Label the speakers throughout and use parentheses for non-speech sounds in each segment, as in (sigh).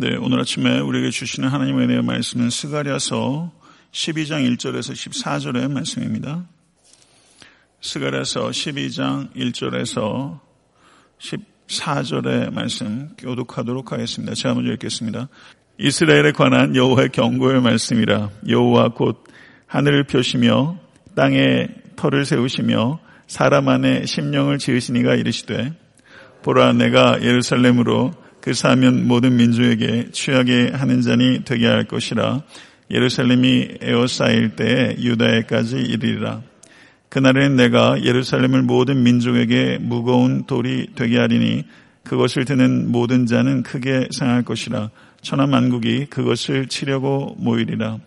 Speaker 1: 네, 오늘 아침에 우리에게 주시는 하나님의 은혜의 말씀은 스가랴서 12장 1절에서 14절의 말씀입니다. 스가랴서 12장 1절에서 14절의 말씀 교독하도록 하겠습니다. 제가 먼저 읽겠습니다. 이스라엘에 관한 여호와의 경고의 말씀이라 여호와 곧 하늘을 펴시며 땅에 터를 세우시며 사람 안에 심령을 지으시니가 이르시되 보라 내가 예루살렘으로 그 사면 모든 민족에게 취하게 하는 자니 되게 할 것이라. 예루살렘이 에어싸일 때에 유다에까지 이르리라. 그날에는 내가 예루살렘을 모든 민족에게 무거운 돌이 되게 하리니 그것을 드는 모든 자는 크게 상할 것이라. 천하 만국이 그것을 치려고 모이리라.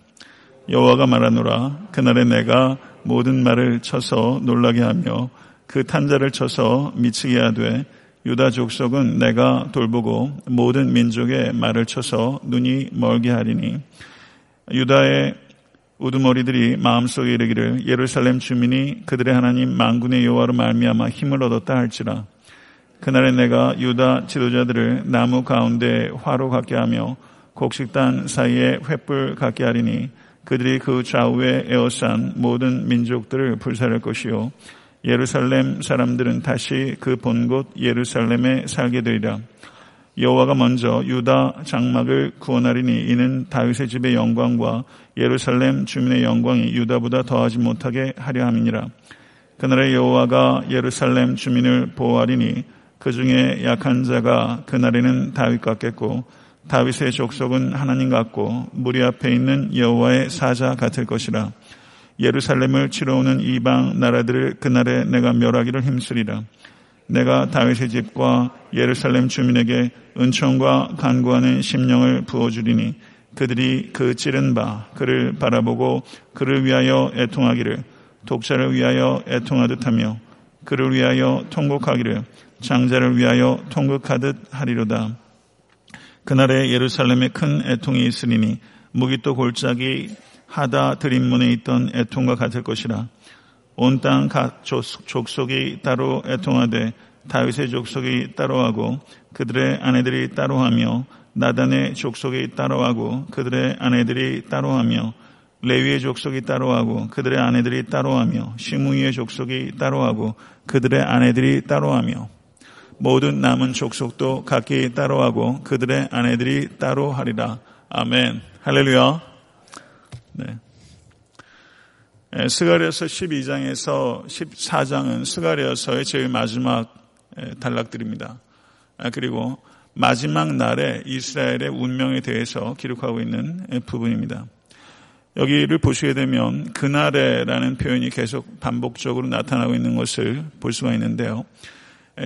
Speaker 1: 여호와가 말하노라. 그날에 내가 모든 말을 쳐서 놀라게 하며 그 탄자를 쳐서 미치게 하되 유다 족속은 내가 돌보고 모든 민족의 말을 쳐서 눈이 멀게 하리니 유다의 우두머리들이 마음속에 이르기를 예루살렘 주민이 그들의 하나님 만군의 여호와로 말미암아 힘을 얻었다 할지라. 그날에 내가 유다 지도자들을 나무 가운데 화로 갖게 하며 곡식단 사이에 횃불 갖게 하리니 그들이 그 좌우에 에워싼 모든 민족들을 불살할 것이요 예루살렘 사람들은 다시 그 본곳 예루살렘에 살게 되리라. 여호와가 먼저 유다 장막을 구원하리니 이는 다윗의 집의 영광과 예루살렘 주민의 영광이 유다보다 더하지 못하게 하려 함이니라. 그날에 여호와가 예루살렘 주민을 보호하리니 그 중에 약한 자가 그날에는 다윗 같겠고 다윗의 족속은 하나님 같고 무리 앞에 있는 여호와의 사자 같을 것이라. 예루살렘을 치러 오는 이방 나라들을 그날에 내가 멸하기를 힘쓰리라. 내가 다윗의 집과 예루살렘 주민에게 은총과 간구하는 심령을 부어주리니 그들이 그 찌른 바 그를 바라보고 그를 위하여 애통하기를 독자를 위하여 애통하듯 하며 그를 위하여 통곡하기를 장자를 위하여 통곡하듯 하리로다. 그날에 예루살렘에 큰 애통이 있으리니 무기또 골짜기 하다 드림문에 있던 애통과 같을 것이라. 온 땅 각 족속이 따로 애통하되 다윗의 족속이 따로하고 그들의 아내들이 따로하며 나단의 족속이 따로하고 그들의 아내들이 따로하며 레위의 족속이 따로하고 그들의 아내들이 따로하며 시므이의 족속이 따로하고 그들의 아내들이 따로하며 모든 남은 족속도 각기 따로하고 그들의 아내들이 따로하리라. 아멘. 할렐루야. 네. 스가랴서 12장에서 14장은 스가랴서의 제일 마지막 단락들입니다. 아, 그리고 마지막 날에 이스라엘의 운명에 대해서 기록하고 있는 부분입니다. 여기를 보시게 되면 그날에라는 표현이 계속 반복적으로 나타나고 있는 것을 볼 수가 있는데요.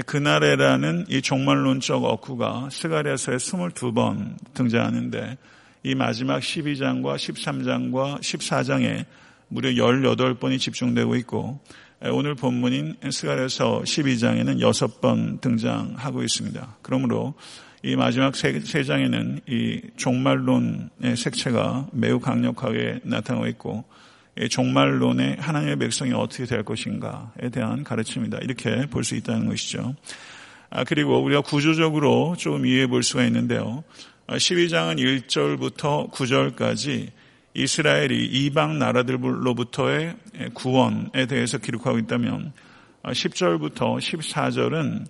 Speaker 1: 그날에라는 이 종말론적 어구가 스가랴서에 22번 등장하는데 이 마지막 12장과 13장과 14장에 무려 18번이 집중되고 있고 오늘 본문인 스가랴서 12장에는 6번 등장하고 있습니다. 그러므로 이 마지막 세, 장에는 이 종말론의 색채가 매우 강력하게 나타나고 있고 종말론의 하나님의 백성이 어떻게 될 것인가에 대한 가르침이다. 이렇게 볼 수 있다는 것이죠. 아, 그리고 우리가 구조적으로 좀 이해해 볼 수가 있는데요. 12장은 1절부터 9절까지 이스라엘이 이방 나라들로부터의 구원에 대해서 기록하고 있다면 10절부터 14절은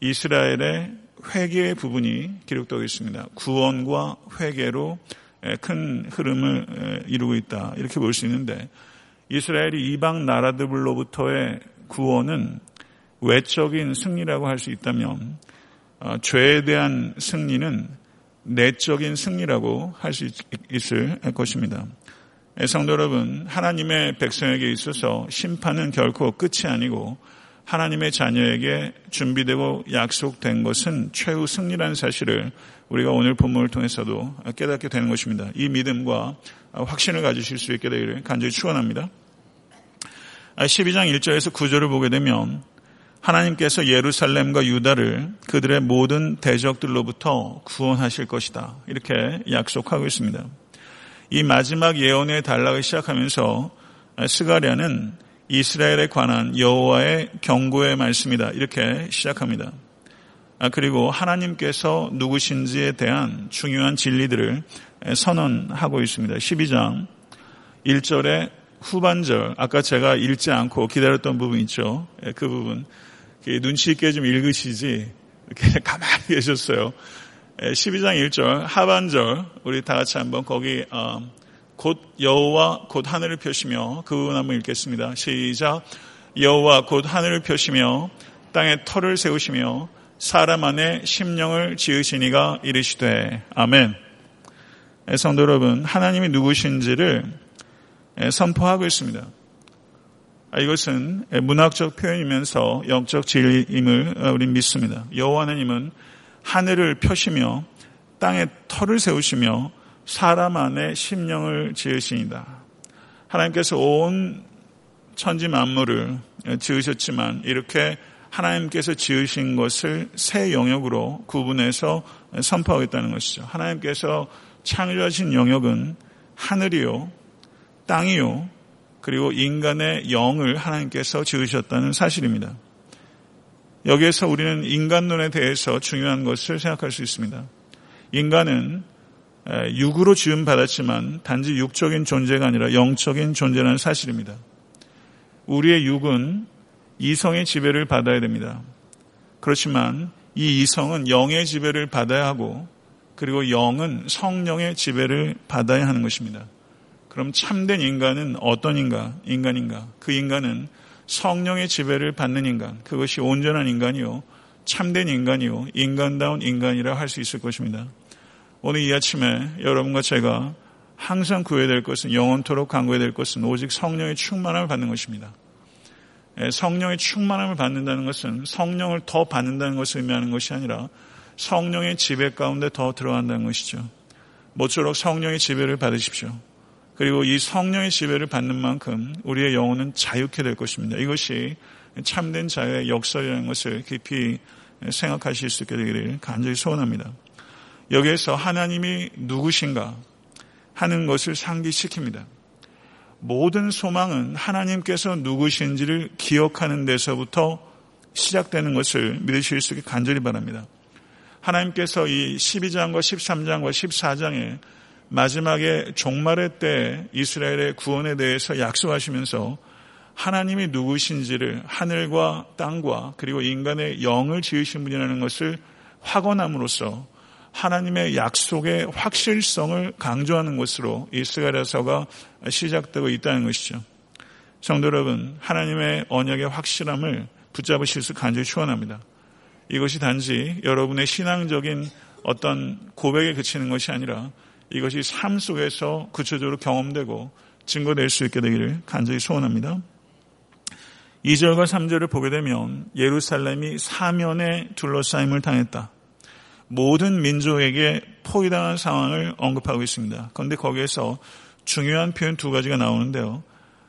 Speaker 1: 이스라엘의 회개의 부분이 기록되고 있습니다. 구원과 회개로 큰 흐름을 이루고 있다. 이렇게 볼 수 있는데 이스라엘이 이방 나라들로부터의 구원은 외적인 승리라고 할 수 있다면 어, 죄에 대한 승리는 내적인 승리라고 할 수 있을 것입니다. 성도 여러분, 하나님의 백성에게 있어서 심판은 결코 끝이 아니고 하나님의 자녀에게 준비되고 약속된 것은 최후 승리라는 사실을 우리가 오늘 본문을 통해서도 깨닫게 되는 것입니다. 이 믿음과 확신을 가지실 수 있게 되기를 간절히 축원합니다. 12장 1절에서 9절을 보게 되면 하나님께서 예루살렘과 유다를 그들의 모든 대적들로부터 구원하실 것이다. 이렇게 약속하고 있습니다. 이 마지막 예언의 단락을 시작하면서 스가랴는 이스라엘에 관한 여호와의 경고의 말씀이다. 이렇게 시작합니다. 아, 그리고 하나님께서 누구신지에 대한 중요한 진리들을 선언하고 있습니다. 12장 1절에 후반절, 아까 제가 읽지 않고 기다렸던 부분 있죠. 예, 그 부분. 눈치 있게 좀 읽으시지, 이렇게 (laughs) 가만히 계셨어요. 12장 예, 1절, 하반절, 우리 다 같이 한번 거기, 어, 곧 여호와 곧 하늘을 펴시며 그 부분 한번 읽겠습니다. 시작. 여호와 곧 하늘을 펴시며 땅에 털을 세우시며 사람 안에 심령을 지으시니가 이르시되 아멘. 성도 여러분, 하나님이 누구신지를 선포하고 있습니다. 아, 이것은 문학적 표현이면서 영적 진리임을 우리 믿습니다. 여호와 하나님은 하늘을 펴시며 땅에 털을 세우시며 사람 안에 심령을 지으시니다. 하나님께서 온 천지 만물을 지으셨지만 이렇게 하나님께서 지으신 것을 새 영역으로 구분해서 선포하겠다는 것이죠. 하나님께서 창조하신 영역은 하늘이요, 땅이요, 그리고 인간의 영을 하나님께서 지으셨다는 사실입니다. 여기에서 우리는 인간론에 대해서 중요한 것을 생각할 수 있습니다. 인간은 육으로 지음 받았지만 단지 육적인 존재가 아니라 영적인 존재라는 사실입니다. 우리의 육은 이성의 지배를 받아야 됩니다. 그렇지만 이 이성은 영의 지배를 받아야 하고 그리고 영은 성령의 지배를 받아야 하는 것입니다. 그럼 참된 인간은 어떤 인가, 인간인가? 그 인간은 성령의 지배를 받는 인간, 그것이 온전한 인간이요, 참된 인간이요, 인간다운 인간이라 할 수 있을 것입니다. 오늘 이 아침에 여러분과 제가 항상 구해야 될 것은 영원토록 강구해야 될 것은 오직 성령의 충만함을 받는 것입니다. 예, 성령의 충만함을 받는다는 것은 성령을 더 받는다는 것을 의미하는 것이 아니라 성령의 지배 가운데 더 들어간다는 것이죠. 모쪼록 성령의 지배를 받으십시오. 그리고 이 성령의 지배를 받는 만큼 우리의 영혼은 자유케 될 것입니다. 이것이 참된 자유의 역설이라는 것을 깊이 생각하실 수 있게 되기를 간절히 소원합니다. 여기에서 하나님이 누구신가 하는 것을 상기시킵니다. 모든 소망은 하나님께서 누구신지를 기억하는 데서부터 시작되는 것을 믿으실 수 있게 간절히 바랍니다. 하나님께서 이 12장과 13장과 14장에 마지막에 종말의 때 이스라엘의 구원에 대해서 약속하시면서 하나님이 누구신지를 하늘과 땅과 그리고 인간의 영을 지으신 분이라는 것을 확언함으로써 하나님의 약속의 확실성을 강조하는 것으로 이스라엘서가 시작되고 있다는 것이죠. 성도 여러분, 하나님의 언약의 확실함을 붙잡으실 수 간절히 축원합니다. 이것이 단지 여러분의 신앙적인 어떤 고백에 그치는 것이 아니라 이것이 삶 속에서 구체적으로 경험되고 증거될 수 있게 되기를 간절히 소원합니다. 2절과 3절을 보게 되면 예루살렘이 사면에 둘러싸임을 당했다. 모든 민족에게 포위당한 상황을 언급하고 있습니다. 그런데 거기에서 중요한 표현 두 가지가 나오는데요.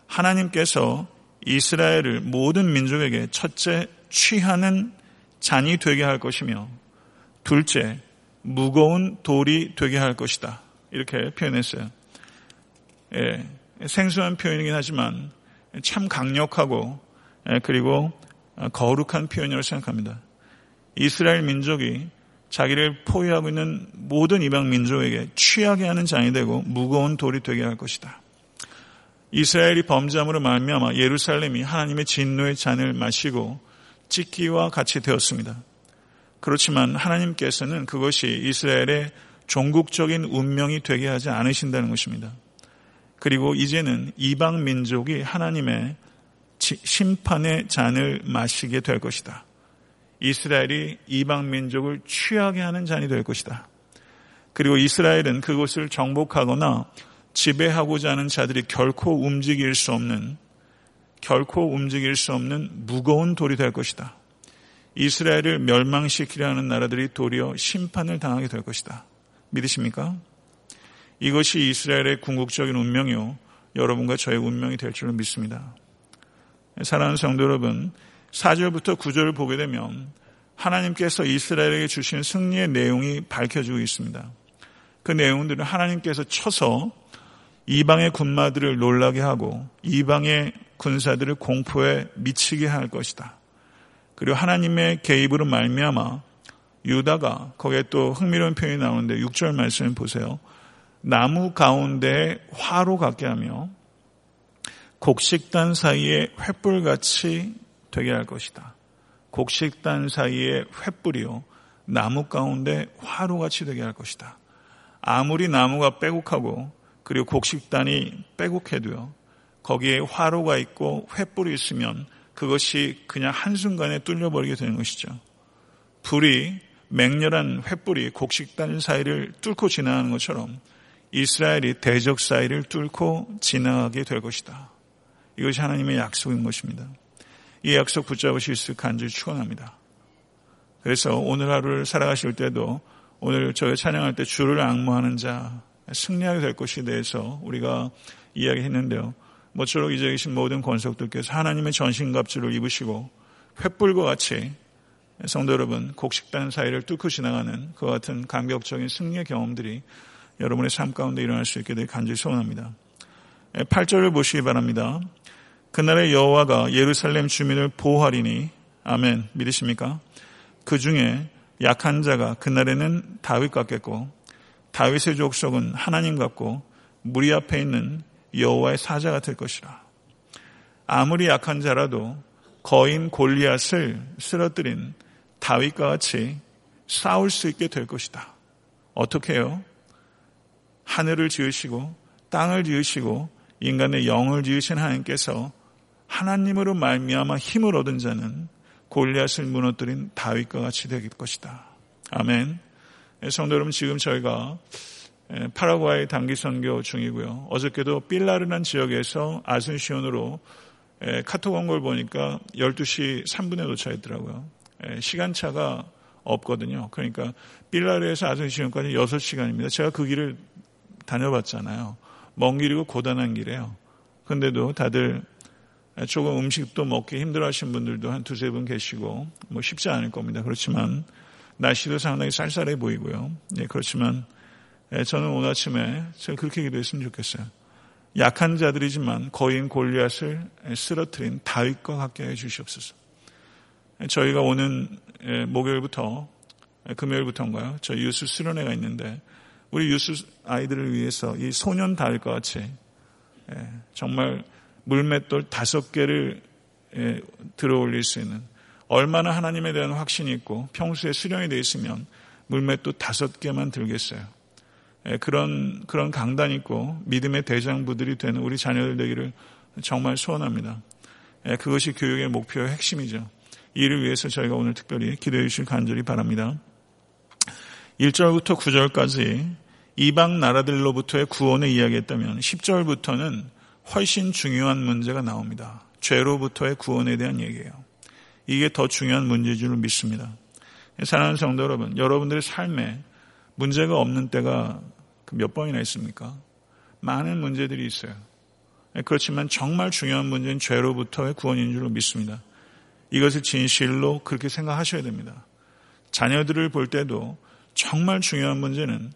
Speaker 1: 하나님께서 이스라엘을 모든 민족에게 첫째 취하는 잔이 되게 할 것이며 둘째 무거운 돌이 되게 할 것이다. 이렇게 표현했어요. 예, 생소한 표현이긴 하지만 참 강력하고 예, 그리고 거룩한 표현이라고 생각합니다. 이스라엘 민족이 자기를 포위하고 있는 모든 이방 민족에게 취하게 하는 장이 되고 무거운 돌이 되게 할 것이다. 이스라엘이 범죄함으로 말미암아 예루살렘이 하나님의 진노의 잔을 마시고 찢기와 같이 되었습니다. 그렇지만 하나님께서는 그것이 이스라엘의 종국적인 운명이 되게 하지 않으신다는 것입니다. 그리고 이제는 이방 민족이 하나님의 심판의 잔을 마시게 될 것이다. 이스라엘이 이방 민족을 취하게 하는 잔이 될 것이다. 그리고 이스라엘은 그곳을 정복하거나 지배하고자 하는 자들이 결코 움직일 수 없는 결코 움직일 수 없는 무거운 돌이 될 것이다. 이스라엘을 멸망시키려 하는 나라들이 도리어 심판을 당하게 될 것이다. 믿으십니까? 이것이 이스라엘의 궁극적인 운명이요. 여러분과 저의 운명이 될 줄로 믿습니다. 사랑하는 성도 여러분, 4절부터 9절을 보게 되면 하나님께서 이스라엘에게 주신 승리의 내용이 밝혀지고 있습니다. 그 내용들은 하나님께서 쳐서 이방의 군마들을 놀라게 하고 이방의 군사들을 공포에 미치게 할 것이다. 그리고 하나님의 개입으로 말미암아 유다가 거기에 또 흥미로운 표현이 나오는데 6절 말씀을 보세요. 나무 가운데 화로 갖게 하며 곡식단 사이에 횃불같이 되게 할 것이다. 곡식단 사이에 횃불이요. 나무 가운데 화로같이 되게 할 것이다. 아무리 나무가 빼곡하고 그리고 곡식단이 빼곡해도요. 거기에 화로가 있고 횃불이 있으면 그것이 그냥 한순간에 뚫려버리게 되는 것이죠. 불이 맹렬한 횃불이 곡식단 사이를 뚫고 지나가는 것처럼 이스라엘이 대적 사이를 뚫고 지나가게 될 것이다. 이것이 하나님의 약속인 것입니다. 이 약속 붙잡으실 수 간절히 축원합니다. 그래서 오늘 하루를 살아가실 때도 오늘 저희 찬양할 때 주를 악무하는 자 승리하게 될 것에 대해서 우리가 이야기했는데요. 모쪼록 이 자리에 계신 모든 권속들께서 하나님의 전신갑주를 입으시고 횃불과 같이 성도 여러분 곡식단 사이를 뚫고 지나가는 그 같은 감격적인 승리의 경험들이 여러분의 삶 가운데 일어날 수 있게 될 간절히 소원합니다. 8절을 보시기 바랍니다. 그날에 여호와가 예루살렘 주민을 보호하리니 아멘 믿으십니까? 그 중에 약한 자가 그날에는 다윗 같겠고 다윗의 족속은 하나님 같고 무리 앞에 있는 여호와의 사자가 될 것이라. 아무리 약한 자라도 거인 골리앗을 쓰러뜨린 다윗과 같이 싸울 수 있게 될 것이다. 어떻게 해요? 하늘을 지으시고 땅을 지으시고 인간의 영을 지으신 하나님께서 하나님으로 말미암아 힘을 얻은 자는 골리앗을 무너뜨린 다윗과 같이 될 것이다. 아멘. 성도 여러분 지금 저희가 파라과이 단기 선교 중이고요. 어저께도 빌라르난 지역에서 아순시온으로 카톡 온 걸 보니까 12시 3분에 도착했더라고요. 시간차가 없거든요. 그러니까 빌라르에서 아순시온까지 6시간입니다. 제가 그 길을 다녀봤잖아요. 먼 길이고 고단한 길이에요. 근데도 다들 조금 음식도 먹기 힘들어 하신 분들도 한 두세 분 계시고, 뭐 쉽지 않을 겁니다. 그렇지만, 날씨도 상당히 쌀쌀해 보이고요. 네, 그렇지만, 예, 저는 오늘 아침에 제가 그렇게 기도했으면 좋겠어요. 약한 자들이지만 거인 골리앗을 쓰러뜨린 다윗과 같게 해 주시옵소서. 예, 저희가 오는 예, 목요일부터 금요일부터인가요? 저희 유스 수련회가 있는데 우리 유스 아이들을 위해서 이 소년 다윗과 같이 정말 물맷돌 다섯 개를 들어올릴 수 있는 얼마나 하나님에 대한 확신이 있고 평소에 수련이 되어 있으면 물맷돌 다섯 개만 들겠어요. 예, 그런 그런 강단 있고 믿음의 대장부들이 되는 우리 자녀들 되기를 정말 소원합니다. 예, 그것이 교육의 목표의 핵심이죠. 이를 위해서 저희가 오늘 특별히 기도해 주실 간절히 바랍니다. 1절부터 9절까지 이방 나라들로부터의 구원을 이야기했다면 10절부터는 훨씬 중요한 문제가 나옵니다. 죄로부터의 구원에 대한 얘기예요. 이게 더 중요한 문제인 줄 믿습니다. 사랑하는 성도 여러분, 여러분들의 삶에 문제가 없는 때가 몇 번이나 있습니까? 많은 문제들이 있어요. 그렇지만 정말 중요한 문제는 죄로부터의 구원인 줄로 믿습니다. 이것을 진실로 그렇게 생각하셔야 됩니다. 자녀들을 볼 때도 정말 중요한 문제는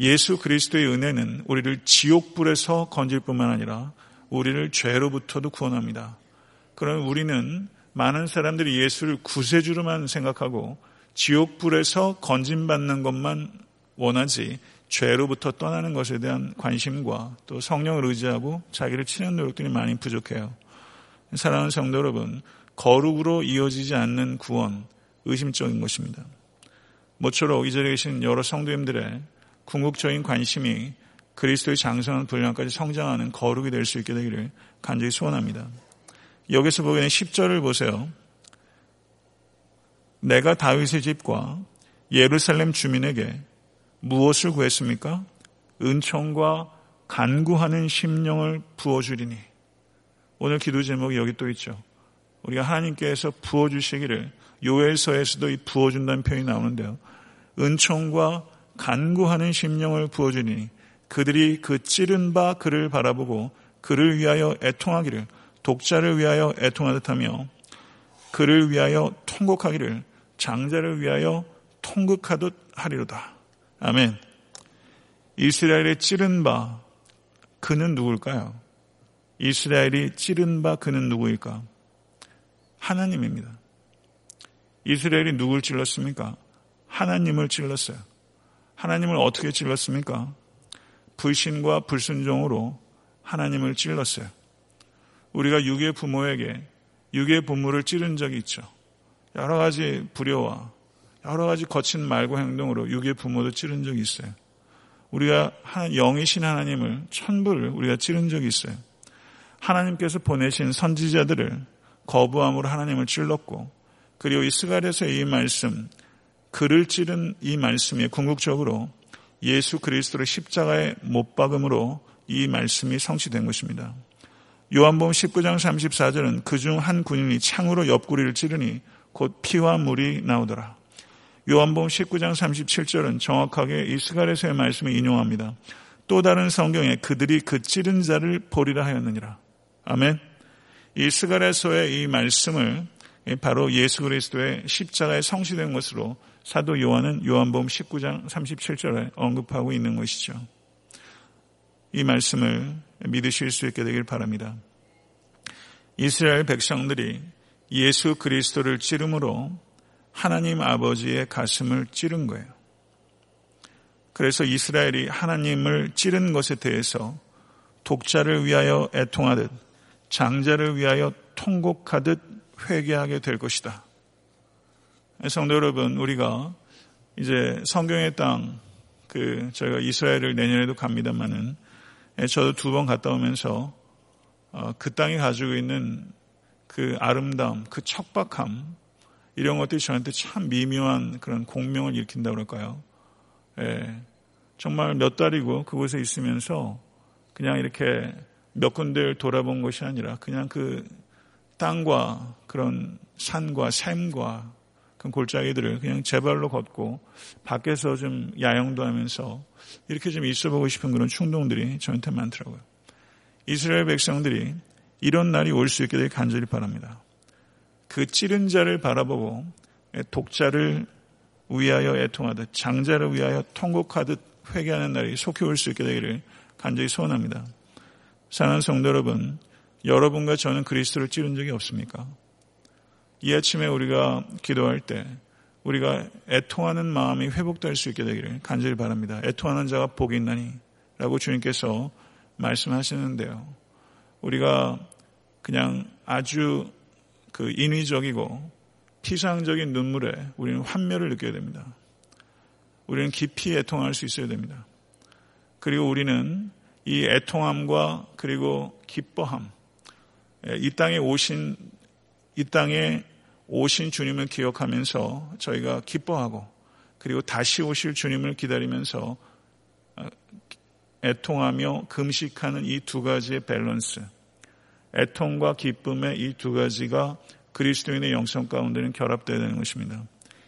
Speaker 1: 예수 그리스도의 은혜는 우리를 지옥불에서 건질 뿐만 아니라 우리를 죄로부터도 구원합니다. 그럼 우리는 많은 사람들이 예수를 구세주로만 생각하고 지옥불에서 건진받는 것만 원하지 죄로부터 떠나는 것에 대한 관심과 또 성령을 의지하고 자기를 치는 노력들이 많이 부족해요. 사랑하는 성도 여러분, 거룩으로 이어지지 않는 구원, 의심적인 것입니다. 모쪼록 이 자리에 계신 여러 성도님들의 궁극적인 관심이 그리스도의 장성한 분량까지 성장하는 거룩이 될 수 있게 되기를 간절히 소원합니다. 여기서 보게 된 10절을 보세요. 내가 다윗의 집과 예루살렘 주민에게 무엇을 구했습니까? 은총과 간구하는 심령을 부어주리니. 오늘 기도 제목이 여기 또 있죠. 우리가 하나님께서 부어주시기를 요엘서에서도 이 부어준다는 표현이 나오는데요. 은총과 간구하는 심령을 부어주니 그들이 그 찌른 바 그를 바라보고 그를 위하여 애통하기를 독자를 위하여 애통하듯 하며 그를 위하여 통곡하기를 장자를 위하여 통극하듯 하리로다. 아멘. 이스라엘의 찌른 바 그는 누굴까요? 이스라엘이 찌른 바 그는 누구일까? 하나님입니다. 이스라엘이 누굴 찔렀습니까? 하나님을 찔렀어요. 하나님을 어떻게 찔렀습니까? 불신과 불순종으로 하나님을 찔렀어요. 우리가 육의 부모에게 육의 부모를 찌른 적이 있죠. 여러 가지 불효와 여러 가지 거친 말과 행동으로 육의 부모도 찌른 적이 있어요. 우리가 영이신 하나님을 천부를 우리가 찌른 적이 있어요. 하나님께서 보내신 선지자들을 거부함으로 하나님을 찔렀고 그리고 이 스가랴서의 이 말씀 그를 찌른 이 말씀이 궁극적으로 예수 그리스도를 십자가에 못 박음으로 이 말씀이 성취된 것입니다. 요한복음 19장 34절은 그중 한 군인이 창으로 옆구리를 찌르니 곧 피와 물이 나오더라. 요한복음 19장 37절은 정확하게 이 스가랴서의 말씀을 인용합니다. 또 다른 성경에 그들이 그 찌른 자를 보리라 하였느니라. 아멘. 이 스가랴서의 이 말씀을 바로 예수 그리스도의 십자가에 성취된 것으로 사도 요한은 요한복음 19장 37절에 언급하고 있는 것이죠. 이 말씀을 믿으실 수 있게 되길 바랍니다. 이스라엘 백성들이 예수 그리스도를 찌름으로 하나님 아버지의 가슴을 찌른 거예요. 그래서 이스라엘이 하나님을 찌른 것에 대해서 독자를 위하여 애통하듯 장자를 위하여 통곡하듯 회개하게 될 것이다. 성도 여러분, 우리가 이제 성경의 땅, 그, 저희가 이스라엘을 내년에도 갑니다만은, 저도 두 번 갔다 오면서, 어, 그 땅이 가지고 있는 그 아름다움, 그 척박함, 이런 것들이 저한테 참 미묘한 그런 공명을 일으킨다고 그럴까요? 예, 정말 몇 달이고 그곳에 있으면서 그냥 이렇게 몇 군데를 돌아본 것이 아니라 그냥 그 땅과 그런 산과 샘과 그 골짜기들을 그냥 제 발로 걷고 밖에서 좀 야영도 하면서 이렇게 좀 있어보고 싶은 그런 충동들이 저한테 많더라고요. 이스라엘 백성들이 이런 날이 올 수 있게 되길 간절히 바랍니다. 그 찌른 자를 바라보고 독자를 위하여 애통하듯 장자를 위하여 통곡하듯 회개하는 날이 속히 올 수 있게 되기를 간절히 소원합니다. 사랑하는 성도 여러분, 여러분과 저는 그리스도를 찌른 적이 없습니까? 이 아침에 우리가 기도할 때 우리가 애통하는 마음이 회복될 수 있게 되기를 간절히 바랍니다. 애통하는 자가 복이 있나니 라고 주님께서 말씀하시는데요. 우리가 그냥 아주 그 인위적이고 피상적인 눈물에 우리는 환멸을 느껴야 됩니다. 우리는 깊이 애통할 수 있어야 됩니다. 그리고 우리는 이 애통함과 그리고 기뻐함, 이 땅에 오신, 이 땅에 오신 주님을 기억하면서 저희가 기뻐하고 그리고 다시 오실 주님을 기다리면서 어, 애통하며 금식하는 이 두 가지의 밸런스, 애통과 기쁨의 이 두 가지가 그리스도인의 영성 가운데는 결합되어야 되는 것입니다.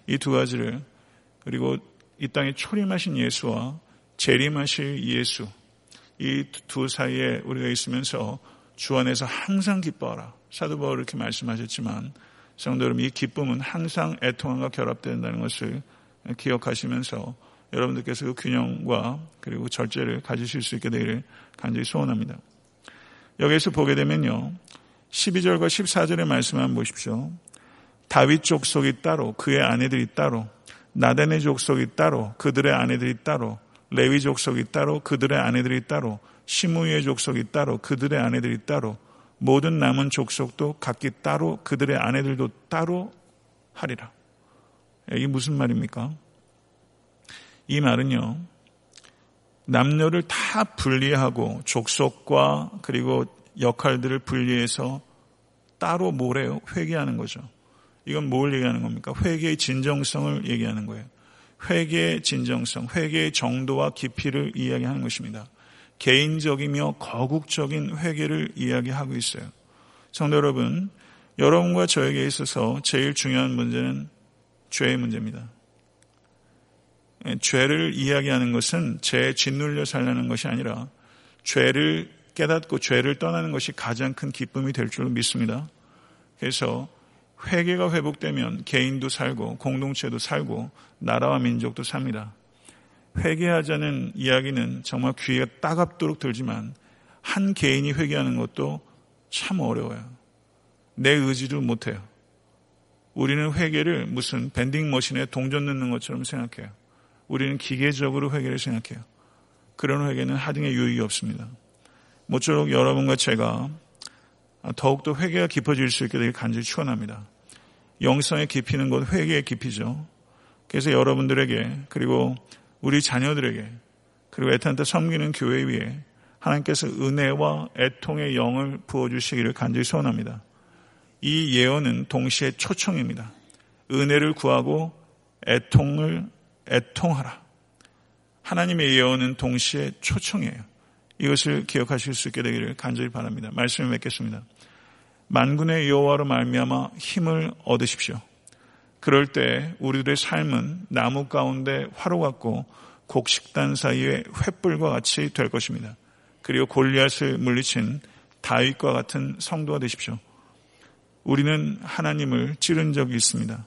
Speaker 1: 이 두 가지를 그리고 이 땅에 초림하신 예수와 재림하실 예수 이 두 사이에 우리가 있으면서 주 안에서 항상 기뻐하라. 사도 바울 이렇게 말씀하셨지만 성도 여러분 이 기쁨은 항상 애통함과 결합된다는 것을 기억하시면서 여러분들께서 그 균형과 그리고 절제를 가지실 수 있게 되기를 간절히 소원합니다. 여기에서 보게 되면요. 12절과 14절의 말씀 한번 보십시오. 다윗 족속이 따로 그의 아내들이 따로 나단의 족속이 따로 그들의 아내들이 따로 레위 족속이 따로 그들의 아내들이 따로 시무의 족속이 따로 그들의 아내들이 따로 모든 남은 족속도 각기 따로 그들의 아내들도 따로 하리라. 이게 무슨 말입니까? 이 말은요. 남녀를 다 분리하고 족속과 그리고 역할들을 분리해서 따로 뭐래요? 회개하는 거죠. 이건 뭘 얘기하는 겁니까? 회개의 진정성을 얘기하는 거예요. 회개의 진정성, 회개의 정도와 깊이를 이야기하는 것입니다. 개인적이며 거국적인 회개를 이야기하고 있어요. 성도 여러분, 여러분과 저에게 있어서 제일 중요한 문제는 죄의 문제입니다. 예, 죄를 이야기하는 것은 죄에 짓눌려 살려는 것이 아니라 죄를 깨닫고 죄를 떠나는 것이 가장 큰 기쁨이 될 줄로 믿습니다. 그래서 회개가 회복되면 개인도 살고 공동체도 살고 나라와 민족도 삽니다. 회개하자는 이야기는 정말 귀가 따갑도록 들지만 한 개인이 회개하는 것도 참 어려워요. 내 의지를 못해요. 우리는 회개를 무슨 밴딩 머신에 동전 넣는 것처럼 생각해요. 우리는 기계적으로 회개를 생각해요. 그런 회개는 하등의 유익이 없습니다. 모쪼록 여러분과 제가 더욱더 회개가 깊어질 수 있게 되길 간절히 축원합니다. 영성의 깊이는 곧 회개의 깊이죠. 그래서 여러분들에게 그리고 우리 자녀들에게 그리고 애탄타 섬기는 교회 위에 하나님께서 은혜와 애통의 영을 부어주시기를 간절히 소원합니다. 이 예언은 동시에 초청입니다. 은혜를 구하고 애통을 애통하라. 하나님의 예언은 동시에 초청이에요. 이것을 기억하실 수 있게 되기를 간절히 바랍니다. 말씀을 맺겠습니다. 만군의 여호와로 말미암아 힘을 얻으십시오. 그럴 때 우리들의 삶은 나무 가운데 화로 같고 곡식단 사이에 횃불과 같이 될 것입니다. 그리고 골리앗을 물리친 다윗과 같은 성도가 되십시오. 우리는 하나님을 찌른 적이 있습니다.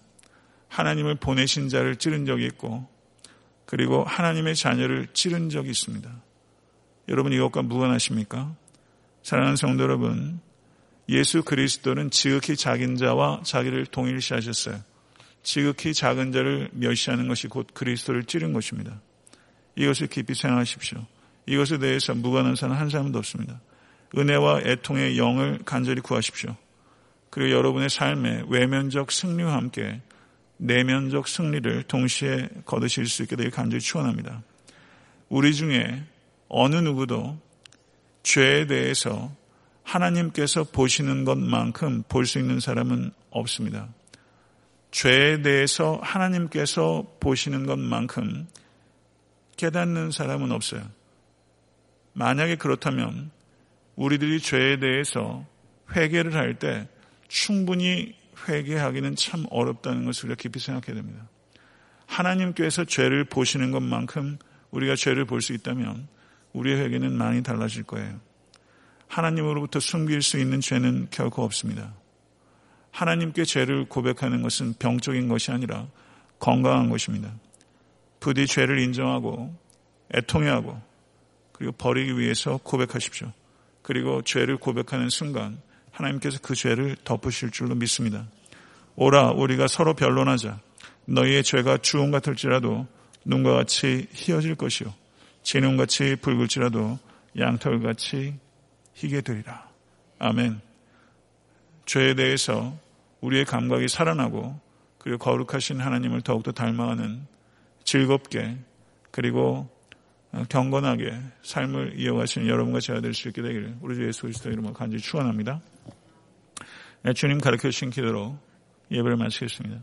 Speaker 1: 하나님을 보내신 자를 찌른 적이 있고 그리고 하나님의 자녀를 찌른 적이 있습니다. 여러분 이것과 무관하십니까? 사랑하는 성도 여러분, 예수 그리스도는 지극히 작은 자와 자기를 동일시하셨어요. 지극히 작은 자를 멸시하는 것이 곧 그리스도를 찌른 것입니다. 이것을 깊이 생각하십시오. 이것에 대해서 무관한 사람 한 사람도 없습니다. 은혜와 애통의 영을 간절히 구하십시오. 그리고 여러분의 삶에 외면적 승리와 함께 내면적 승리를 동시에 거두실 수 있게 되길 간절히 축원합니다. 우리 중에 어느 누구도 죄에 대해서 하나님께서 보시는 것만큼 볼 수 있는 사람은 없습니다. 죄에 대해서 하나님께서 보시는 것만큼 깨닫는 사람은 없어요. 만약에 그렇다면 우리들이 죄에 대해서 회개를 할 때 충분히 회개하기는 참 어렵다는 것을 우리가 깊이 생각해야 됩니다. 하나님께서 죄를 보시는 것만큼 우리가 죄를 볼 수 있다면 우리의 회개는 많이 달라질 거예요. 하나님으로부터 숨길 수 있는 죄는 결코 없습니다. 하나님께 죄를 고백하는 것은 병적인 것이 아니라 건강한 것입니다. 부디 죄를 인정하고 애통해하고 그리고 버리기 위해서 고백하십시오. 그리고 죄를 고백하는 순간 하나님께서 그 죄를 덮으실 줄로 믿습니다. 오라 우리가 서로 변론하자. 너희의 죄가 주홍 같을지라도 눈과 같이 희어질 것이요 진홍같이 붉을지라도 양털같이 희게 되리라. 아멘. 죄에 대해서 우리의 감각이 살아나고 그리고 거룩하신 하나님을 더욱더 닮아가는 즐겁게 그리고 경건하게 삶을 이어가시는 여러분과 제가 될 수 있게 되기를 우리 주 예수 그리스도 이름으로 간절히 축원합니다. 네, 주님 가르쳐 주신 기도로 예배를 마치겠습니다.